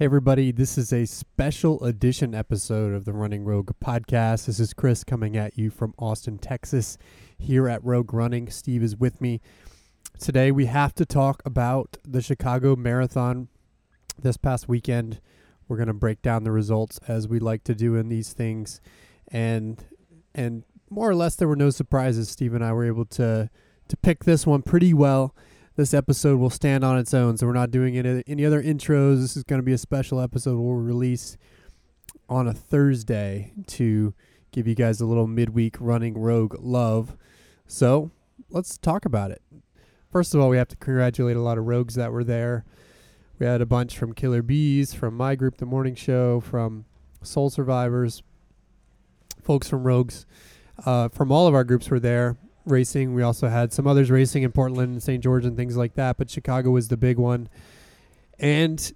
Hey, everybody, this is a special edition episode of the Running Rogue podcast. This is Chris coming at you from Austin, Texas, here at Rogue Running. Steve is with me. Today, we have to talk about the Chicago Marathon this past weekend. We're going to break down the results as we like to do in these things. And, and more or less, there were no surprises. Steve and I were able to, to pick this one pretty well this episode will stand on its own. So we're not doing any, any other intros. This is going to be a special episode we'll release on a Thursday to give you guys a little midweek running rogue love. So let's talk about it. First of all, we have to congratulate a lot of rogues that were there. We had a bunch from Killer Bees, from my group, The Morning Show, from Soul Survivors, folks from Rogues, uh, from all of our groups were there racing. We also had some others racing in Portland and St. George and things like that, but Chicago was the big one. And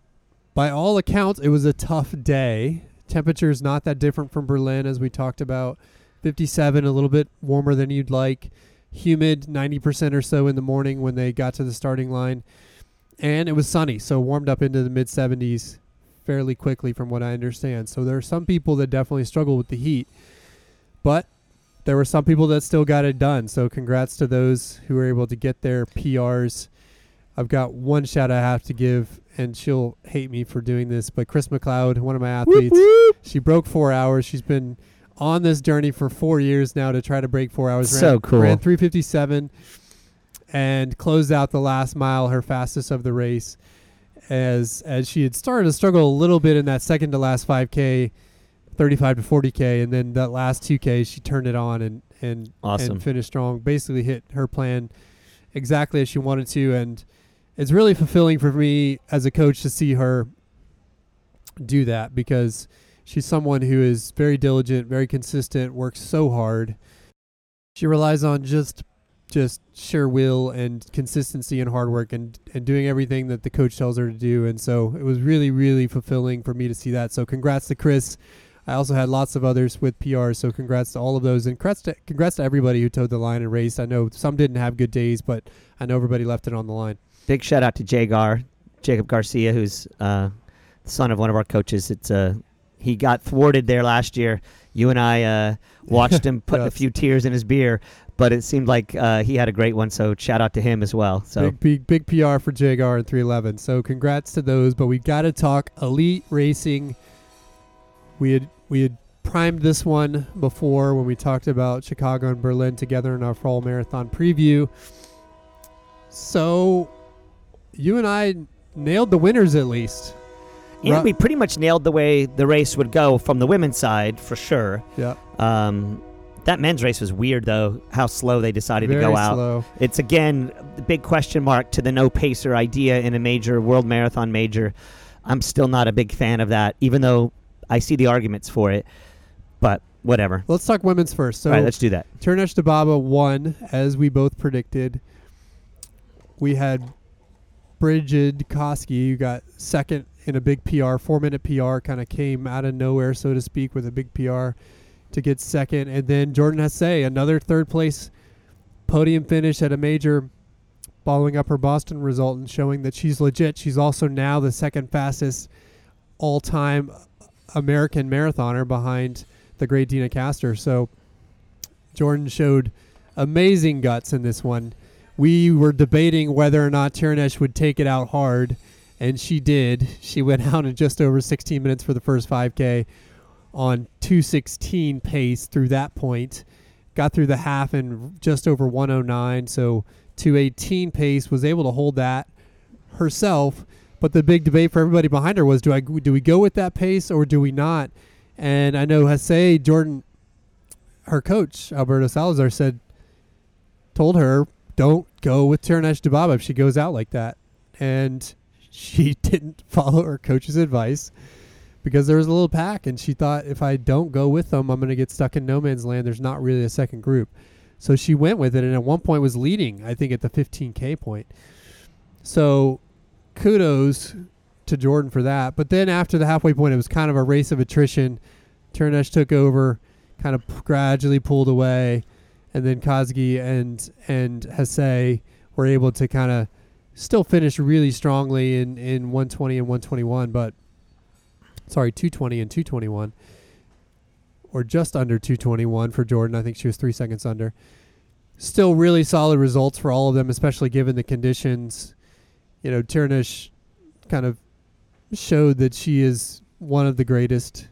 by all accounts, it was a tough day. Temperature is not that different from Berlin, as we talked about. 57, a little bit warmer than you'd like. Humid, 90% or so in the morning when they got to the starting line. And it was sunny, so warmed up into the mid 70s fairly quickly, from what I understand. So there are some people that definitely struggle with the heat. But there were some people that still got it done. So congrats to those who were able to get their PRs. I've got one shout I have to give, and she'll hate me for doing this, but Chris McLeod, one of my athletes, whoop, whoop. she broke four hours. She's been on this journey for four years now to try to break four hours. So ran, cool. Ran 357 and closed out the last mile, her fastest of the race, as as she had started to struggle a little bit in that second to last 5K 35 to 40k, and then that last 2k she turned it on and and awesome. and finished strong. Basically hit her plan exactly as she wanted to, and it's really fulfilling for me as a coach to see her do that because she's someone who is very diligent, very consistent, works so hard. She relies on just just sheer will and consistency and hard work and, and doing everything that the coach tells her to do. And so it was really, really fulfilling for me to see that. So congrats to Chris I also had lots of others with PRs, so congrats to all of those, and congrats to, congrats to everybody who towed the line and raced. I know some didn't have good days, but I know everybody left it on the line. Big shout out to Jagar, Jacob Garcia, who's uh, the son of one of our coaches. It's uh, he got thwarted there last year. You and I uh, watched him put yes. a few tears in his beer, but it seemed like uh, he had a great one. So shout out to him as well. So big, big, big PR for Jagar and 311. So congrats to those. But we got to talk elite racing. We had we had primed this one before when we talked about Chicago and Berlin together in our fall marathon preview. So you and I nailed the winners at least. Yeah, we pretty much nailed the way the race would go from the women's side for sure. Yeah. Um, that men's race was weird though. How slow they decided Very to go out. Slow. It's again the big question mark to the no pacer idea in a major world marathon major. I'm still not a big fan of that, even though I see the arguments for it, but whatever. Let's talk women's first. So All right, let's do that. Tirunesh Dibaba won, as we both predicted. We had Brigid Kosgei, who got second in a big PR, four minute PR, kind of came out of nowhere, so to speak, with a big PR to get second. And then Jordan Hasay, another third place podium finish at a major, following up her Boston result and showing that she's legit. She's also now the second fastest all time American marathoner behind the great Deena Kastor. So Jordan showed amazing guts in this one. We were debating whether or not Tirunesh would take it out hard, and she did. She went out in just over 16 minutes for the first 5K on 216 pace through that point. Got through the half in just over 109, so 218 pace was able to hold that herself but the big debate for everybody behind her was: do I do we go with that pace or do we not? And I know Hasay Jordan, her coach Alberto Salazar said, told her don't go with Tirunesh Dibaba if she goes out like that, and she didn't follow her coach's advice because there was a little pack, and she thought if I don't go with them, I'm going to get stuck in no man's land. There's not really a second group, so she went with it, and at one point was leading. I think at the 15k point. So kudos to Jordan for that. But then after the halfway point, it was kind of a race of attrition. Tirunesh took over, kind of gradually pulled away, and then Kosgei and and Hasay were able to kind of still finish really strongly in in 120 and 121. But sorry, 220 and 221, or just under 221 for Jordan. I think she was three seconds under. Still really solid results for all of them, especially given the conditions. You know, Tierney kind of showed that she is one of the greatest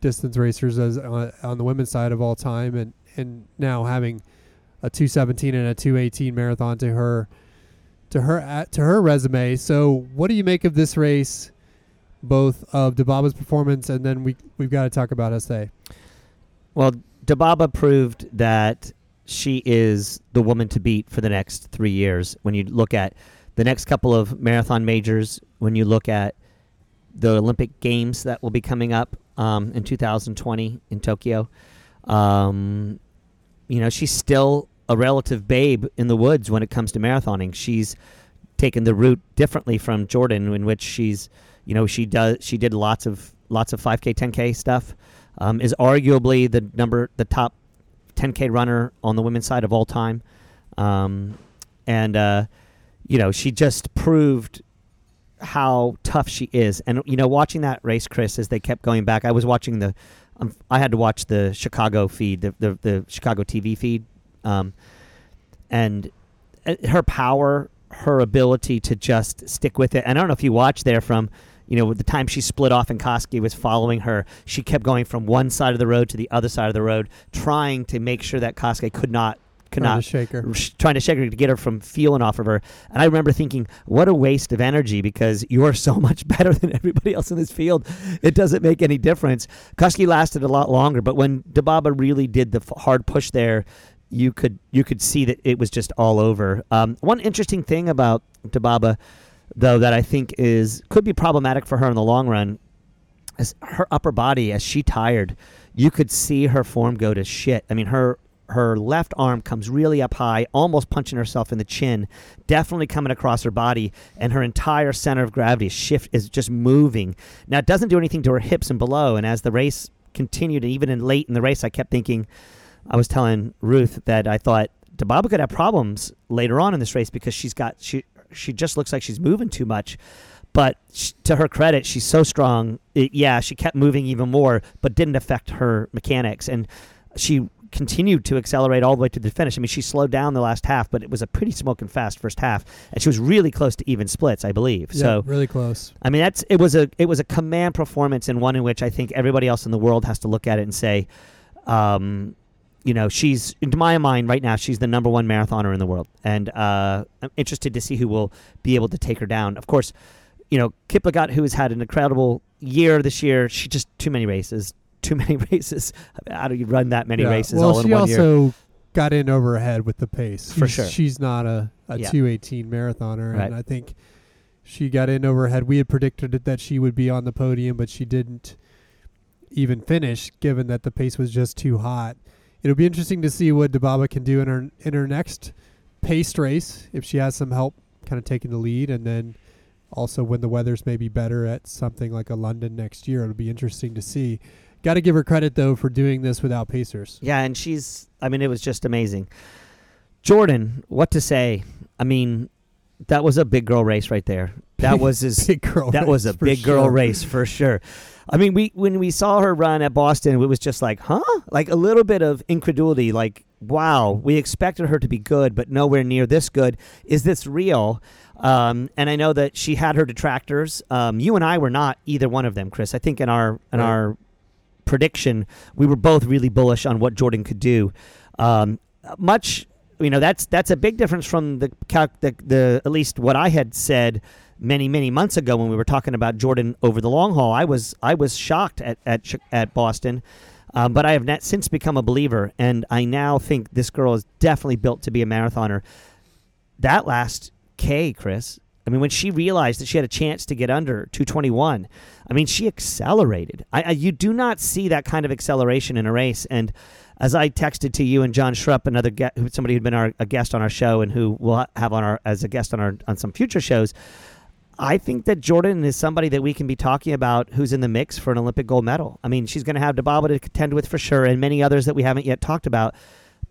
distance racers as on, on the women's side of all time, and and now having a 217 and a 218 marathon to her to her uh, to her resume. So, what do you make of this race? Both of Dibaba's performance, and then we we've got to talk about SA. Well, Dababa proved that she is the woman to beat for the next three years. When you look at the next couple of marathon majors, when you look at the Olympic Games that will be coming up um, in 2020 in Tokyo, um, you know, she's still a relative babe in the woods when it comes to marathoning. She's taken the route differently from Jordan, in which she's, you know, she does she did lots of lots of 5K, 10K stuff. Um, is arguably the number the top 10K runner on the women's side of all time, um, and uh, you know she just proved how tough she is. And you know, watching that race, Chris, as they kept going back, I was watching the. Um, I had to watch the Chicago feed, the the, the Chicago TV feed um, and uh, her power, her ability to just stick with it. And I don't know if you watched there from, you know, the time she split off and Kosgei was following her, she kept going from one side of the road to the other side of the road, trying to make sure that Kosgei could not could trying to shake her. trying to shake her to get her from feeling off of her. And I remember thinking, what a waste of energy because you're so much better than everybody else in this field. It doesn't make any difference. Kosgei lasted a lot longer, but when Dibaba really did the hard push there, you could you could see that it was just all over. Um, one interesting thing about Dibaba, though, that I think is could be problematic for her in the long run, is her upper body. As she tired, you could see her form go to shit. I mean, her her left arm comes really up high, almost punching herself in the chin, definitely coming across her body, and her entire center of gravity shift is just moving. Now it doesn't do anything to her hips and below, and as the race continued, and even in late in the race, I kept thinking I was telling Ruth that I thought Dibaba could have problems later on in this race because she's got she she just looks like she's moving too much. But to her credit, she's so strong. It, yeah, she kept moving even more, but didn't affect her mechanics, and she continued to accelerate all the way to the finish. I mean, she slowed down the last half, but it was a pretty smoking fast first half, and she was really close to even splits, I believe. Yeah, so really close. I mean, that's it was a it was a command performance and one in which I think everybody else in the world has to look at it and say, um, you know, she's in my mind right now. She's the number one marathoner in the world, and uh, I'm interested to see who will be able to take her down. Of course, you know, Kiplagat, who has had an incredible year this year, she just too many races, too many races. How do you run that many Yeah. races well, all in one year? Well, she also got in over her head with the pace. For She's- sure. She's not a, a Yeah. 218 marathoner. Right. And I think she got in over her head. We had predicted that she would be on the podium, but she didn't even finish, given that the pace was just too hot. It'll be interesting to see what Dibaba can do in her in her next paced race if she has some help kind of taking the lead and then also when the weather's maybe better at something like a London next year it'll be interesting to see got to give her credit though for doing this without pacers Yeah, and she's. I mean, it was just amazing. Jordan, what to say? I mean, that was a big girl race right there. That was his. big girl that was a big girl race for sure. I mean, we when we saw her run at Boston, it was just like, huh? Like a little bit of incredulity. Like, wow, we expected her to be good, but nowhere near this good. Is this real? Um, and I know that she had her detractors. Um, you and I were not either one of them, Chris. I think in our in Right. our prediction, we were both really bullish on what Jordan could do. Um, much, you know, that's that's a big difference from the, the the at least what I had said many many months ago when we were talking about Jordan over the long haul. I was I was shocked at at at Boston. Um, but I have not since become a believer, and I now think this girl is definitely built to be a marathoner. That last K, Chris, I mean, when she realized that she had a chance to get under 221, I mean, she accelerated. I, I, you do not see that kind of acceleration in a race. And as I texted to you and John Schrupp, another somebody who'd been our, a guest on our show and who we'll have on our as a guest on our on some future shows, I think that Jordan is somebody that we can be talking about who's in the mix for an Olympic gold medal. I mean, she's going to have Dibaba to contend with for sure, and many others that we haven't yet talked about.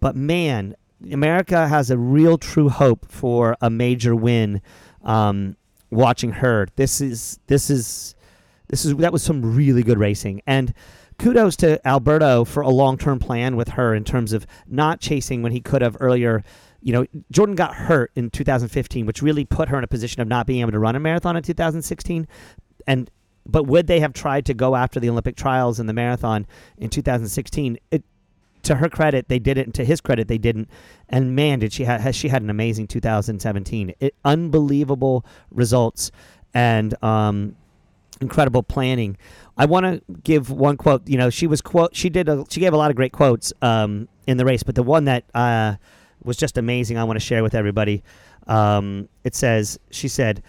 But man, America has a real true hope for a major win. Um, watching her, this is this is This is that was some really good racing, and kudos to Alberto for a long term plan with her in terms of not chasing when he could have earlier. You know, Jordan got hurt in 2015, which really put her in a position of not being able to run a marathon in 2016. And but would they have tried to go after the Olympic trials and the marathon in 2016? It, to her credit, they did it, and to his credit, they didn't. And man, did she ha- she had an amazing 2017? It, unbelievable results and um, incredible planning. I want to give one quote. You know, she was quote. She did. A, she gave a lot of great quotes um, in the race, but the one that uh, was just amazing. I want to share with everybody. Um, it says she said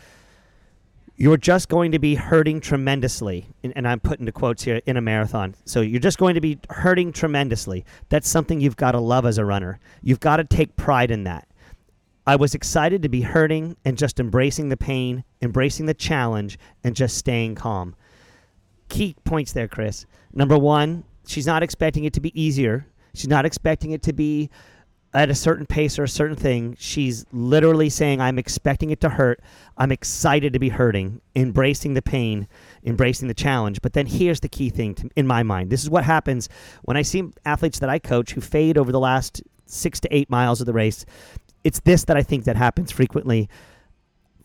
you're just going to be hurting tremendously. And, and, I'm putting the quotes here in a marathon. So you're just going to be hurting tremendously. That's something you've got to love as a runner. You've got to take pride in that. I was excited to be hurting and just embracing the pain, embracing the challenge, and just staying calm. Key points there, Chris. Number one, she's not expecting it to be easier. She's not expecting it to be at a certain pace or a certain thing, she's literally saying, I'm expecting it to hurt. I'm excited to be hurting, embracing the pain, embracing the challenge. But then here's the key thing to, in my mind this is what happens when I see athletes that I coach who fade over the last six to eight miles of the race. It's this that I think that happens frequently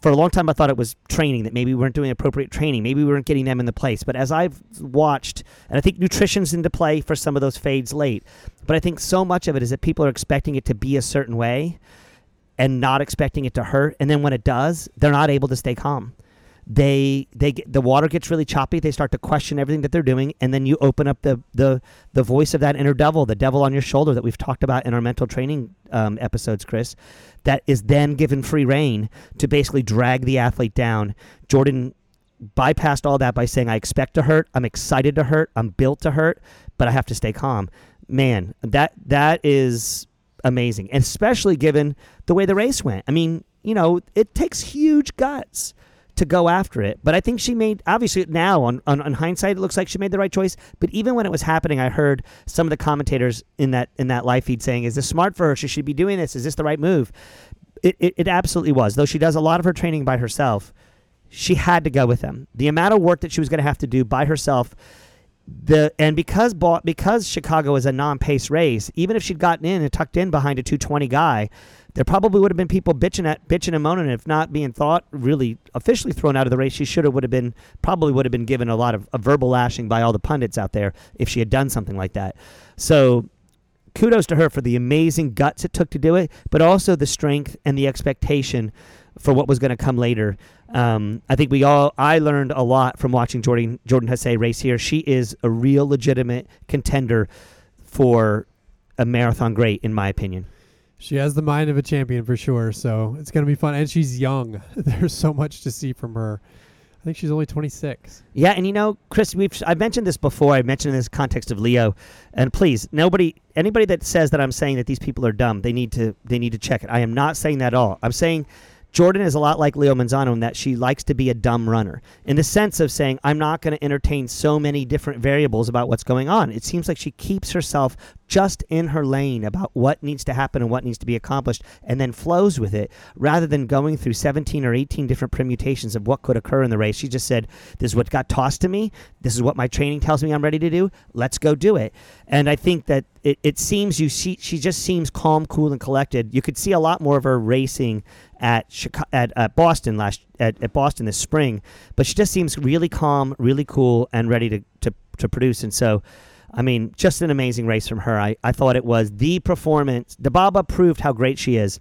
for a long time I thought it was training that maybe we weren't doing appropriate training, maybe we weren't getting them in the place. But as I've watched, and I think nutrition's into play for some of those fades late, but I think so much of it is that people are expecting it to be a certain way and not expecting it to hurt, and then when it does, they're not able to stay calm they they get, the water gets really choppy. They start to question everything that they're doing, and then you open up the the the voice of that inner devil, the devil on your shoulder that we've talked about in our mental training um, episodes, Chris. That is then given free reign to basically drag the athlete down. Jordan bypassed all that by saying, "I expect to hurt. I'm excited to hurt. I'm built to hurt, but I have to stay calm." Man, that that is amazing, and especially given the way the race went. I mean, you know, it takes huge guts to go after it. But I think she made obviously now on, on, on hindsight it looks like she made the right choice. But even when it was happening, I heard some of the commentators in that in that live feed saying, "Is this smart for her? Should she should be doing this. Is this the right move?" It, it, it absolutely was. Though she does a lot of her training by herself, she had to go with them. The amount of work that she was going to have to do by herself the and because because Chicago is a non-pace race, even if she'd gotten in and tucked in behind a 220 guy, there probably would have been people bitching at bitching and moaning if not being thought really officially thrown out of the race. She should have would have been probably would have been given a lot of a verbal lashing by all the pundits out there if she had done something like that. So kudos to her for the amazing guts it took to do it, but also the strength and the expectation for what was going to come later. Um, I think we all I learned a lot from watching Jordan Jordan Hasay race here. She is a real legitimate contender for a marathon great in my opinion. She has the mind of a champion for sure, so it's going to be fun and she's young. There's so much to see from her. I think she's only 26. Yeah, and you know, Chris, we've I mentioned this before. I mentioned in this context of Leo, and please, nobody, anybody that says that I'm saying that these people are dumb, they need to they need to check it. I am not saying that at all. I'm saying Jordan is a lot like Leo Manzano in that she likes to be a dumb runner in the sense of saying, I'm not going to entertain so many different variables about what's going on. It seems like she keeps herself just in her lane about what needs to happen and what needs to be accomplished and then flows with it rather than going through 17 or 18 different permutations of what could occur in the race. She just said, This is what got tossed to me. This is what my training tells me I'm ready to do. Let's go do it. And I think that it, it seems you see, she just seems calm, cool, and collected. You could see a lot more of her racing at Chicago, at, at Boston last at, at Boston this spring, but she just seems really calm, really cool, and ready to, to, to produce. And so, I mean, just an amazing race from her. I, I thought it was the performance. Dibaba proved how great she is,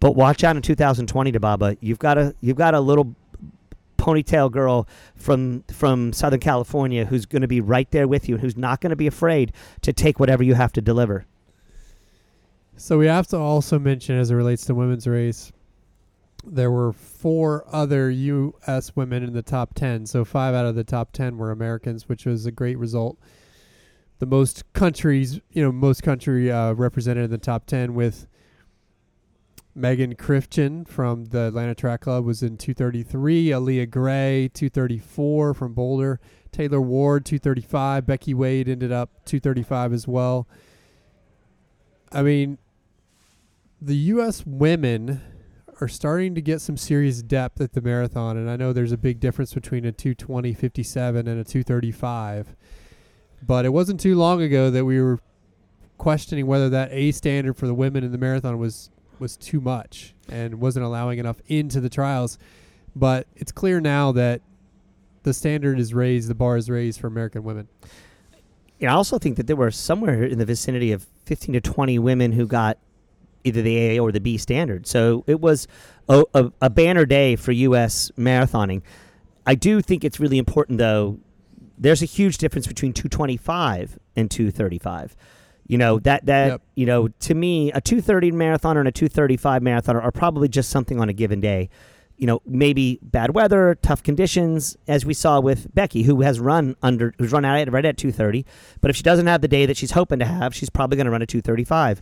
but watch out in 2020, Dibaba. You've got a you've got a little ponytail girl from from Southern California who's going to be right there with you and who's not going to be afraid to take whatever you have to deliver. So we have to also mention, as it relates to women's race, there were four other U.S. women in the top 10. So five out of the top 10 were Americans, which was a great result. The most countries, you know, most country uh, represented in the top 10 with Megan Christian from the Atlanta Track Club was in 233. Alia Gray, 234 from Boulder. Taylor Ward, 235. Becky Wade ended up 235 as well. I mean, the U.S. women are starting to get some serious depth at the marathon, and I know there's a big difference between a 220 57 and a 235. But it wasn't too long ago that we were questioning whether that A standard for the women in the marathon was was too much and wasn't allowing enough into the trials. But it's clear now that the standard is raised, the bar is raised for American women. I also think that there were somewhere in the vicinity of 15 to 20 women who got either the A or the B standard. So it was a, a, a banner day for U.S. marathoning. I do think it's really important, though. There's a huge difference between 225 and 235. You know that that Yep. you know to me a 230 marathoner and a 235 marathoner are probably just something on a given day. You know, maybe bad weather, tough conditions, as we saw with Becky, who has run under, who's run out at right at 230. But if she doesn't have the day that she's hoping to have, she's probably going to run a 235.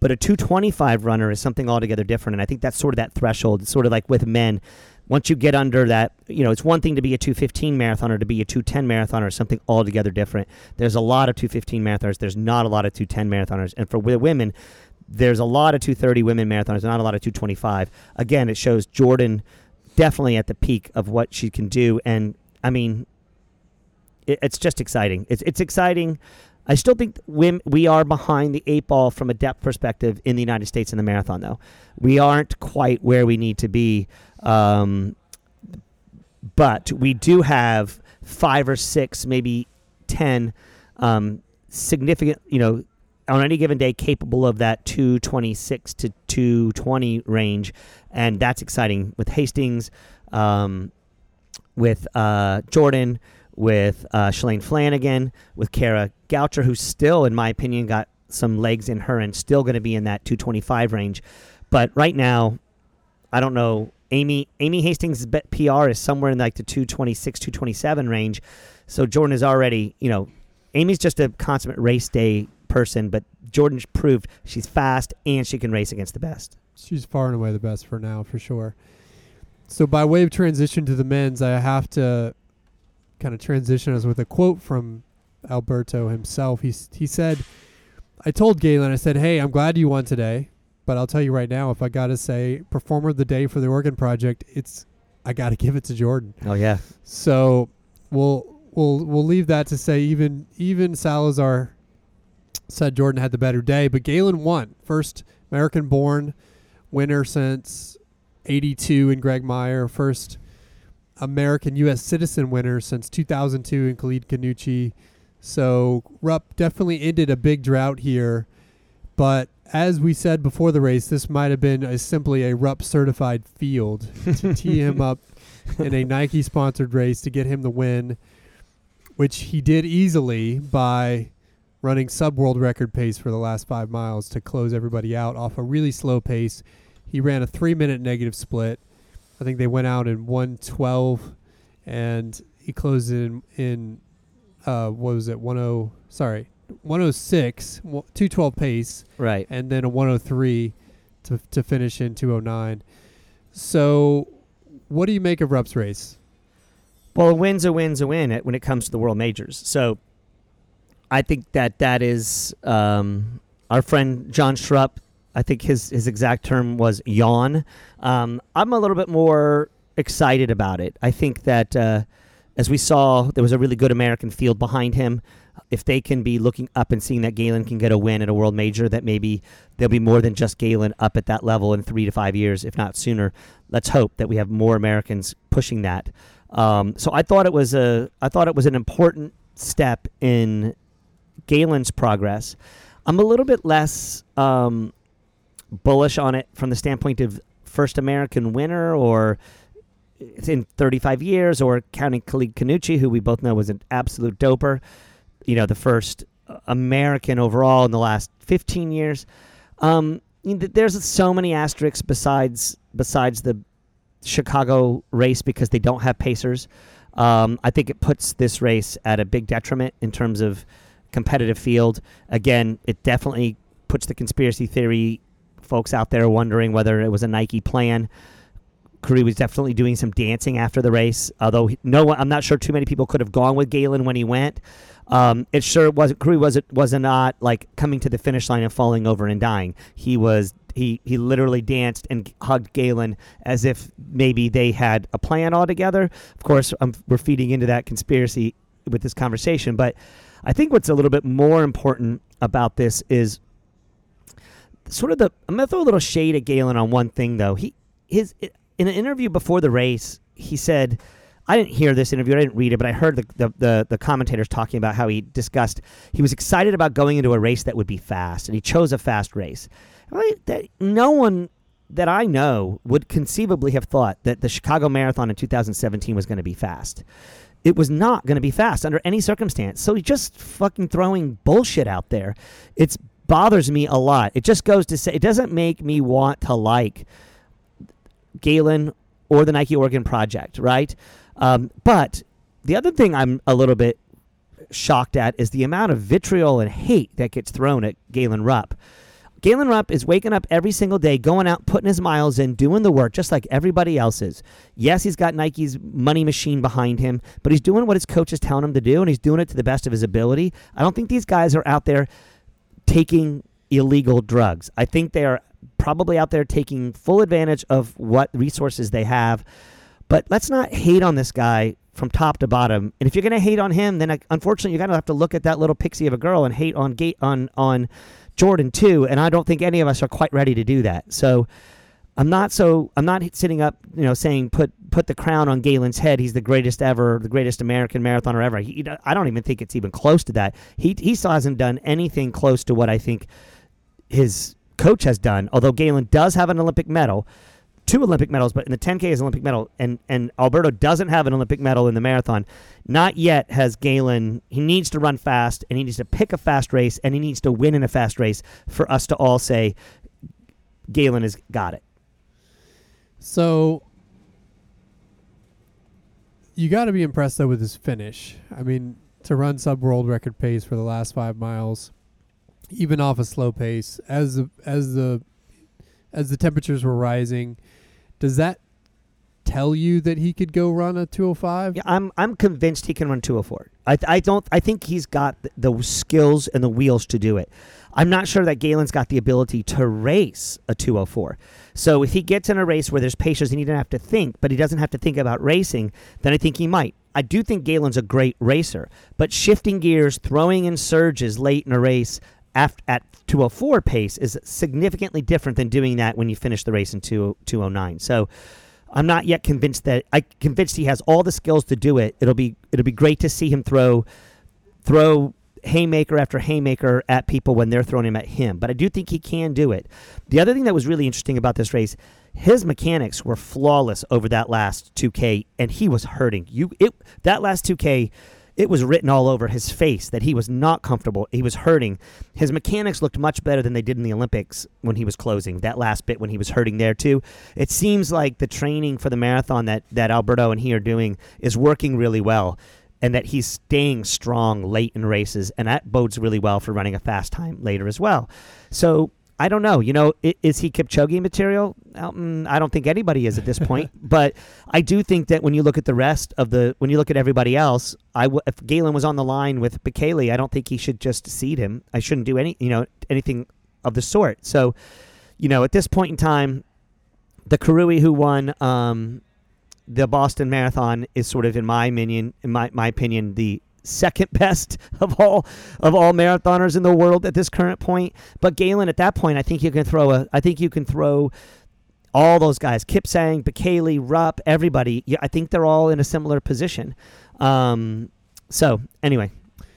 But a 225 runner is something altogether different, and I think that's sort of that threshold. It's sort of like with men. Once you get under that, you know, it's one thing to be a 215 marathoner, to be a 210 marathoner something altogether different. There's a lot of 215 marathoners. There's not a lot of 210 marathoners, and for women, there's a lot of 230 women marathoners, not a lot of 225. Again, it shows Jordan definitely at the peak of what she can do, and I mean, it, it's just exciting. It's it's exciting. I still think we are behind the eight ball from a depth perspective in the United States in the marathon, though. We aren't quite where we need to be. Um, but we do have five or six, maybe 10 um, significant, you know, on any given day capable of that 226 to 220 range. And that's exciting with Hastings, um, with uh, Jordan, with uh, Shalane Flanagan, with Kara Goucher, who's still, in my opinion, got some legs in her and still going to be in that 225 range. But right now, I don't know. Amy Amy Hastings' PR is somewhere in like the 226, 227 range. So Jordan is already, you know, Amy's just a consummate race day person, but Jordan's proved she's fast and she can race against the best. She's far and away the best for now, for sure. So, by way of transition to the men's, I have to kind of transition us with a quote from Alberto himself. He he said, "I told Galen, I said, hey, I'm glad you won today, but I'll tell you right now, if I got to say performer of the day for the Oregon Project, it's I got to give it to Jordan." Oh yeah, So we'll we'll we'll leave that to say even even Salazar said Jordan had the better day, but Galen won. First American born winner since eighty two in Greg Meyer, first American US citizen winner since two thousand two in Khalid Khannouchi. So Rupp definitely ended a big drought here. But as we said before the race, this might have been a, simply a Rupp certified field to tee him up in a Nike sponsored race to get him the win, which he did easily by running sub world record pace for the last five miles to close everybody out off a really slow pace. He ran a three minute negative split. I think they went out in 112 and he closed in, in uh, what was it, 10, sorry, 106, 212 pace right. and then a 103 to to finish in 209. So, what do you make of Rupp's race? Well, a win's a win's a win when it comes to the world majors. So I think that that is um, our friend John Schrupp. I think his his exact term was yawn. Um, I'm a little bit more excited about it. I think that uh, as we saw, there was a really good American field behind him. If they can be looking up and seeing that Galen can get a win at a world major, that maybe there'll be more than just Galen up at that level in three to five years, if not sooner. Let's hope that we have more Americans pushing that. Um, so I thought it was a I thought it was an important step in Galen's progress. I'm a little bit less um, bullish on it from the standpoint of first American winner or in 35 years, or counting Khalid Khannouchi, who we both know was an absolute doper. You know, the first uh, American overall in the last 15 years. Um, there's so many asterisks besides besides the Chicago race because they don't have pacers. Um, I think it puts this race at a big detriment in terms of competitive field. Again, it definitely puts the conspiracy theory folks out there wondering whether it was a Nike plan. Kirui was definitely doing some dancing after the race. Although he- no one, I'm not sure too many people could have gone with Galen when he went. Um, it sure wasn't. Kirui was it was not like coming to the finish line and falling over and dying. He was he he literally danced and hugged Galen as if maybe they had a plan all together. Of course, um, we're feeding into that conspiracy with this conversation, but I think what's a little bit more important about this is sort of the. I'm gonna throw a little shade at Galen on one thing though. He his in an interview before the race, he said. I didn't hear this interview. I didn't read it, but I heard the, the, the, the commentators talking about how he discussed he was excited about going into a race that would be fast, and he chose a fast race. That no one that I know would conceivably have thought that the Chicago Marathon in 2017 was going to be fast. It was not going to be fast under any circumstance. So he's just fucking throwing bullshit out there. It bothers me a lot. It just goes to say it doesn't make me want to like Galen or the Nike Oregon Project, right? Um, but the other thing I'm a little bit shocked at is the amount of vitriol and hate that gets thrown at Galen Rupp. Galen Rupp is waking up every single day, going out, putting his miles in, doing the work just like everybody else is. Yes, he's got Nike's money machine behind him, but he's doing what his coach is telling him to do, and he's doing it to the best of his ability. I don't think these guys are out there taking illegal drugs. I think they are probably out there taking full advantage of what resources they have. But let's not hate on this guy from top to bottom. And if you're going to hate on him, then uh, unfortunately you're going to have to look at that little pixie of a girl and hate on Gate on on Jordan too. And I don't think any of us are quite ready to do that. So I'm not so I'm not sitting up, you know, saying put put the crown on Galen's head. He's the greatest ever, the greatest American marathoner ever. He, I don't even think it's even close to that. He he still hasn't done anything close to what I think his coach has done. Although Galen does have an Olympic medal, two Olympic medals, but in the 10K is an Olympic medal, and and Alberto doesn't have an Olympic medal in the marathon. Not yet has Galen. He needs to run fast, and he needs to pick a fast race, and he needs to win in a fast race for us to all say, Galen has got it. So you got to be impressed though with his finish. I mean, to run sub world record pace for the last five miles, even off a slow pace, as the as the as the temperatures were rising, does that tell you that he could go run a 205? Yeah, I'm I'm convinced he can run 204. I I don't I think he's got the, skills and the wheels to do it. I'm not sure that Galen's got the ability to race a 204. So if he gets in a race where there's patience and he doesn't have to think, but he doesn't have to think about racing, then I think he might. I do think Galen's a great racer, but shifting gears, throwing in surges late in a race at, at 204 pace is significantly different than doing that when you finish the race in 2, 209. So I'm not yet convinced that I convinced he has all the skills to do it. It'll be it'll be great to see him throw throw haymaker after haymaker at people when they're throwing him at him. But I do think he can do it. The other thing that was really interesting about this race, his mechanics were flawless over that last 2K, and he was hurting. You it that last 2K. It was written all over his face that he was not comfortable. He was hurting. His mechanics looked much better than they did in the Olympics when he was closing. That last bit when he was hurting there too. It seems like the training for the marathon that that Alberto and he are doing is working really well and that he's staying strong late in races, and that bodes really well for running a fast time later as well. So I don't know. You know, is he Kipchoge material? Um, I don't think anybody is at this point. but I do think that when you look at the rest of the, when you look at everybody else, I w- if Galen was on the line with Bekele, I don't think he should just seed him. I shouldn't do any, you know, anything of the sort. So, you know, at this point in time, the Kirui who won um, the Boston Marathon is sort of, in my opinion, in my, my opinion, the second best of all of all marathoners in the world at this current point. But Galen, at that point, I think you can throw a. I think you can throw all those guys: Kipsang, Bekele, Rupp, everybody. Yeah, I think they're all in a similar position. Um, so anyway,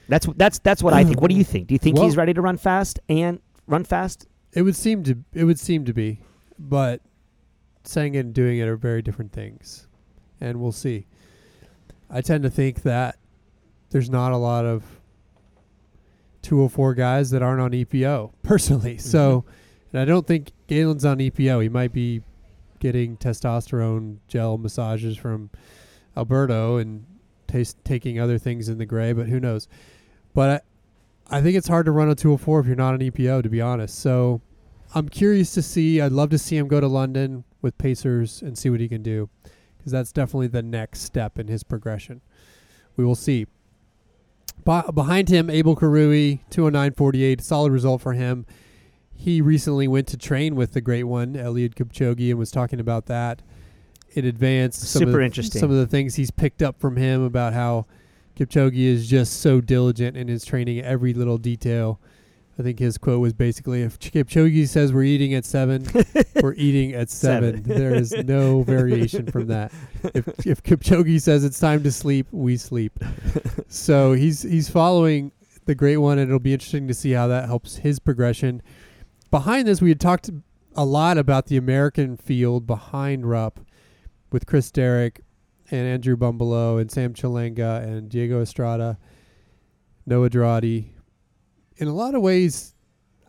that's that's that's what I think. What do you think? Do you think Well- he's ready to run fast and run fast? It would seem to it would seem to be, but saying it and doing it are very different things, and we'll see. I tend to think that there's not a lot of 204 guys that aren't on EPO personally. Mm-hmm. So, and I don't think Galen's on EPO. He might be getting testosterone gel massages from Alberto and taste, taking other things in the gray, but who knows? But I, I think it's hard to run a 204 if you're not an EPO, to be honest. So I'm curious to see. I'd love to see him go to London, with Pacers and see what he can do because that's definitely the next step in his progression. We will see. Be- behind him, Abel Kirui, 209.48, solid result for him. He recently went to train with the great one, Eliud Kipchoge, and was talking about that in advance. Some Super of the, interesting. Some of the things he's picked up from him about how Kipchoge is just so diligent in his training, every little detail. I think his quote was basically, "If Kipchoge says we're eating at seven, we're eating at seven. Seven. there is no variation from that. If if Kipchoge says it's time to sleep, we sleep. so he's he's following the great one, and it'll be interesting to see how that helps his progression. Behind this, we had talked a lot about the American field behind Rupp with Chris Derrick and Andrew Bumbalough and Sam Chelanga and Diego Estrada, Noah Droddy. In a lot of ways,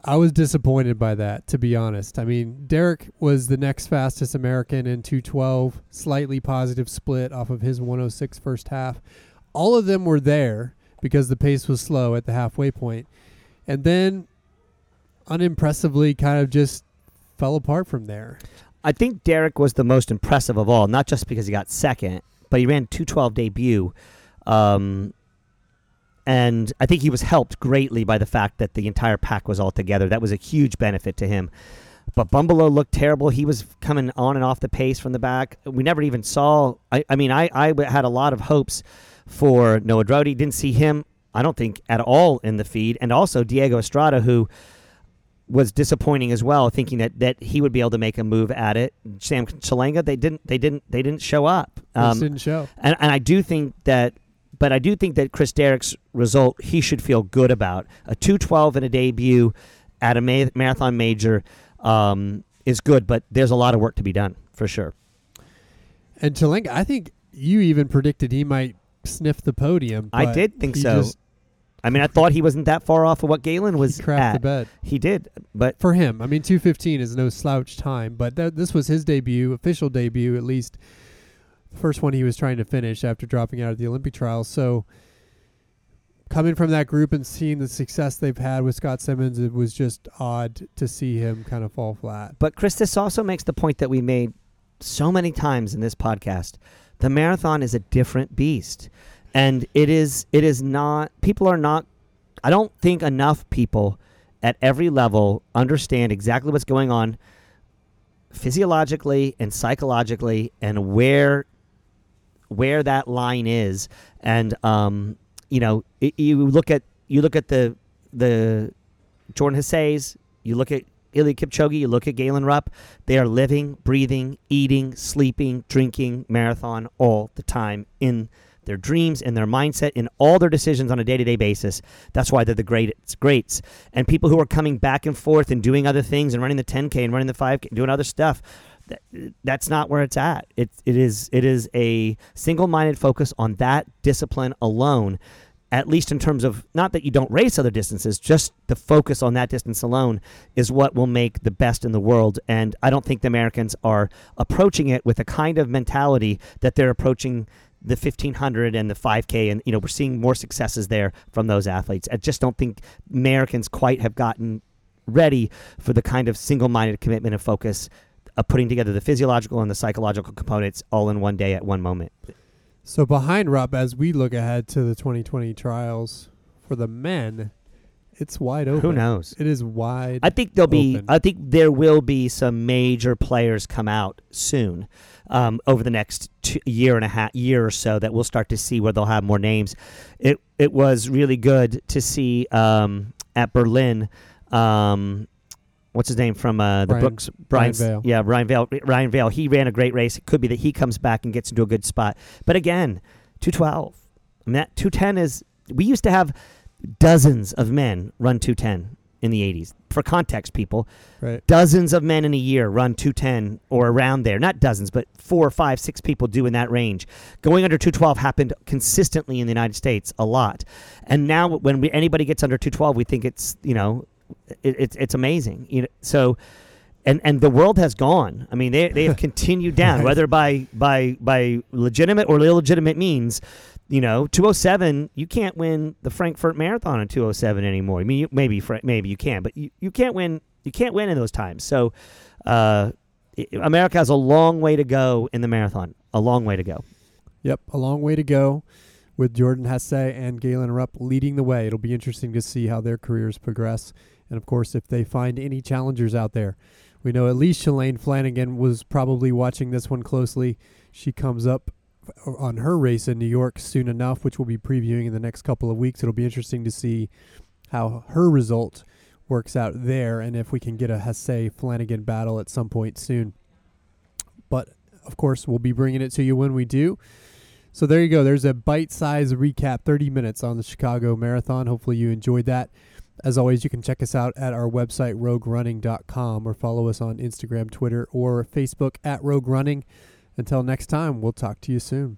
I was disappointed by that, to be honest. I mean, Derrick was the next fastest American in 212, slightly positive split off of his 106 first half. All of them were there because the pace was slow at the halfway point. And then, unimpressively, kind of just fell apart from there. I think Derrick was the most impressive of all, not just because he got second, but he ran 212 debut. Um, and I think he was helped greatly by the fact that the entire pack was all together. That was a huge benefit to him. But Bumbalough looked terrible. He was coming on and off the pace from the back. We never even saw. I, I mean, I, I had a lot of hopes for Noah Droddy. Didn't see him, I don't think, at all in the feed. And also Diego Estrada, who was disappointing as well, thinking that, that he would be able to make a move at it. Sam Chelanga, they didn't they didn't they didn't show up. Um, didn't show. and, and I do think that, but I do think that Chris Derrick's result he should feel good about a two twelve in a debut at a ma- marathon major um, is good, but there's a lot of work to be done for sure. And Chelanga, I think you even predicted he might sniff the podium. I did think so. I mean, I thought he wasn't that far off of what Galen was he crapped the at. bed He did, but for him. I mean, two fifteen is no slouch time, but th- this was his debut, official debut, at least first one he was trying to finish after dropping out of the Olympic trials. So coming from that group and seeing the success they've had with Scott Simmons, it was just odd to see him kind of fall flat. But Chris, this also makes the point that we made so many times in this podcast. The marathon is a different beast. And it is it is not people are not I don't think enough people at every level understand exactly what's going on physiologically and psychologically and where where that line is and um you know it, you look at you look at the the Jordan Hasay's you look at Eliud Kipchoge, you look at Galen Rupp, they are living, breathing, eating, sleeping, drinking marathon all the time in their dreams, in their mindset, in all their decisions on a day to day basis. That's why they're the greats, greats. And people who are coming back and forth and doing other things and running the 10K and running the 5K, doing other stuff. That- That's not where it's at. It, it is it is a single minded focus on that discipline alone at least in terms of not that you don't race other distances, just the focus on that distance alone is what will make the best in the world. And I don't think the Americans are approaching it with a kind of mentality that they're approaching the 1500 and the 5K. And, you know, we're seeing more successes there from those athletes. I just don't think Americans quite have gotten ready for the kind of single minded commitment and focus of putting together the physiological and the psychological components all in one day at one moment. So behind Rupp, as we look ahead to the 2020 trials for the men, it's wide open. Who knows? It is wide. I think there'll be. I think there will be some major players come out soon, um, over the next two, year and a half, year or so. That we'll start to see where they'll have more names. It it was really good to see um, at Berlin. Um, what's his name from uh, the Brian- Brooks? Brian Vail. Yeah, Ryan Vail. Ryan Vail. He ran a great race. It could be that he comes back and gets into a good spot. But again, two twelve. I mean, that two ten is. We used to have dozens of men run two ten in the eighties. For context, people, right. dozens of men in a year run 210 or around there. Not dozens, but four, five, six people do in that range. Going under 212 happened consistently in the United States a lot. And now when we, anybody gets under 212, we think it's, you know, it, it's, it's amazing. You know, so, and, and the world has gone. I mean, they, they have continued down, Right. whether by, by, by legitimate or illegitimate means. You know, 207, you can't win the Frankfurt Marathon in 207 anymore. I mean, you, maybe maybe you can, but you, you can't win you can't win in those times. So, uh, America has a long way to go in the marathon. A long way to go. Yep, a long way to go with Jordan Hasay and Galen Rupp leading the way. It'll be interesting to see how their careers progress. And of course, if they find any challengers out there. We know at least Shalane Flanagan was probably watching this one closely. She comes up on her race in New York soon enough, which we'll be previewing in the next couple of weeks. It'll be interesting to see how her result works out there and if we can get a Hasay Flanagan battle at some point soon. But of course, we'll be bringing it to you when we do. So there you go. There's a bite sized recap, 30 minutes on the Chicago Marathon. Hopefully, you enjoyed that. As always, you can check us out at our website, roguerunning.com, or follow us on Instagram, Twitter, or Facebook at Rogue Running. Until next time, we'll talk to you soon.